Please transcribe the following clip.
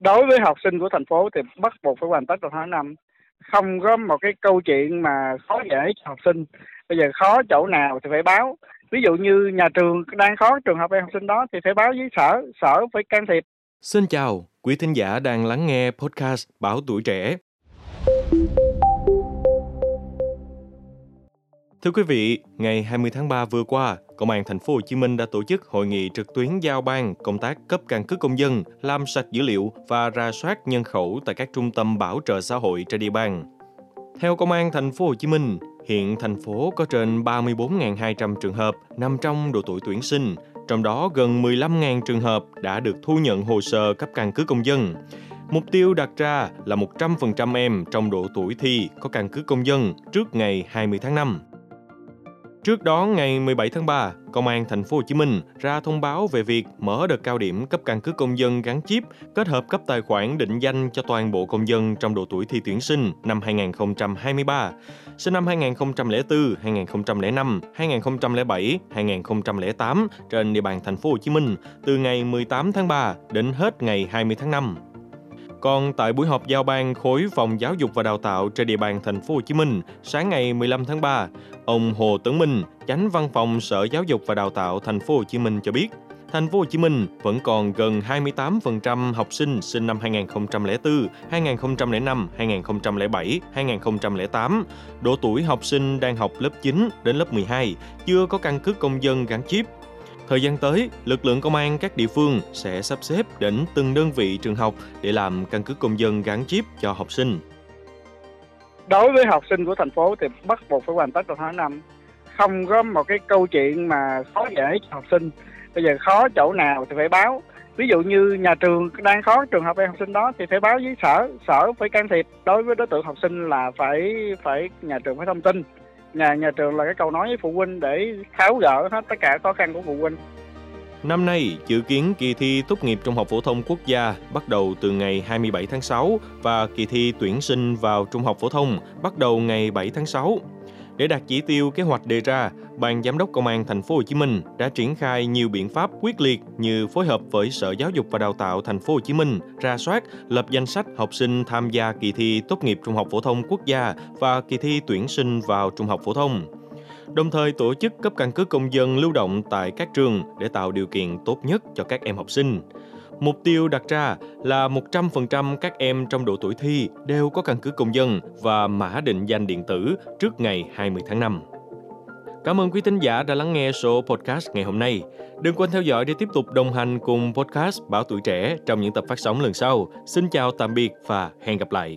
đối với học sinh của thành phố thì bắt buộc phải hoàn tất trong tháng năm. Không có một cái câu chuyện mà khó dễ cho học sinh. Bây giờ khó chỗ nào thì phải báo. Ví dụ như nhà trường đang khó trường hợp em học sinh đó thì phải báo với sở sở phải can thiệp. Xin chào, quý thính giả đang lắng nghe podcast Báo Tuổi Trẻ. Thưa quý vị, ngày 20 tháng 3 vừa qua, Công an thành phố Hồ Chí Minh đã tổ chức hội nghị trực tuyến giao ban công tác cấp căn cước công dân, làm sạch dữ liệu và ra soát nhân khẩu tại các trung tâm bảo trợ xã hội trên địa bàn. Theo Công an thành phố Hồ Chí Minh, hiện thành phố có trên 34.200 trường hợp nằm trong độ tuổi tuyển sinh, trong đó gần 15.000 trường hợp đã được thu nhận hồ sơ cấp căn cước công dân. Mục tiêu đặt ra là 100% em trong độ tuổi thi có căn cước công dân trước ngày 20 tháng 5. Trước đó, ngày 17 tháng 3, Công an thành phố Hồ Chí Minh ra thông báo về việc mở đợt cao điểm cấp căn cước công dân gắn chip kết hợp cấp tài khoản định danh cho toàn bộ công dân trong độ tuổi thi tuyển sinh năm 2023, sinh năm 2004, 2005, 2007, 2008 trên địa bàn thành phố Hồ Chí Minh từ ngày 18 tháng 3 đến hết ngày 20 tháng 5. Còn tại buổi họp giao ban khối phòng giáo dục và đào tạo trên địa bàn thành phố Hồ Chí Minh sáng ngày 15 tháng 3, ông Hồ Tấn Minh, chánh văn phòng Sở Giáo dục và Đào tạo thành phố Hồ Chí Minh cho biết, thành phố Hồ Chí Minh vẫn còn gần 28% học sinh sinh năm 2004, 2005, 2007, 2008, độ tuổi học sinh đang học lớp 9 đến lớp 12 chưa có căn cước công dân gắn chip. Thời gian tới, lực lượng công an các địa phương sẽ sắp xếp đến từng đơn vị trường học để làm căn cước công dân gắn chip cho học sinh. đối với học sinh của thành phố thì bắt buộc phải hoàn tất trong tháng năm. Không có một cái câu chuyện mà khó dễ cho học sinh. Bây giờ khó chỗ nào thì phải báo. Ví dụ như nhà trường đang khó trường hợp em học sinh đó thì phải báo với sở. Sở phải can thiệp. Đối với đối tượng học sinh là phải phải nhà trường phải thông tin nhà nhà trường là cái câu nói với phụ huynh để tháo gỡ hết tất cả khó khăn của phụ huynh Năm nay, dự kiến kỳ thi tốt nghiệp trung học phổ thông quốc gia bắt đầu từ ngày 27 tháng 6 và kỳ thi tuyển sinh vào trung học phổ thông bắt đầu ngày 7 tháng 6. Để đạt chỉ tiêu kế hoạch đề ra, Ban Giám đốc Công an thành phố Hồ Chí Minh đã triển khai nhiều biện pháp quyết liệt như phối hợp với Sở Giáo dục và Đào tạo thành phố Hồ Chí Minh ra soát, lập danh sách học sinh tham gia kỳ thi tốt nghiệp trung học phổ thông quốc gia và kỳ thi tuyển sinh vào trung học phổ thông đồng thời tổ chức cấp căn cước công dân lưu động tại các trường để tạo điều kiện tốt nhất cho các em học sinh. Mục tiêu đặt ra là 100% các em trong độ tuổi thi đều có căn cước công dân và mã định danh điện tử trước ngày 20 tháng 5. Cảm ơn quý thính giả đã lắng nghe số podcast ngày hôm nay. Đừng quên theo dõi để tiếp tục đồng hành cùng podcast Bảo Tuổi Trẻ trong những tập phát sóng lần sau. Xin chào tạm biệt và hẹn gặp lại.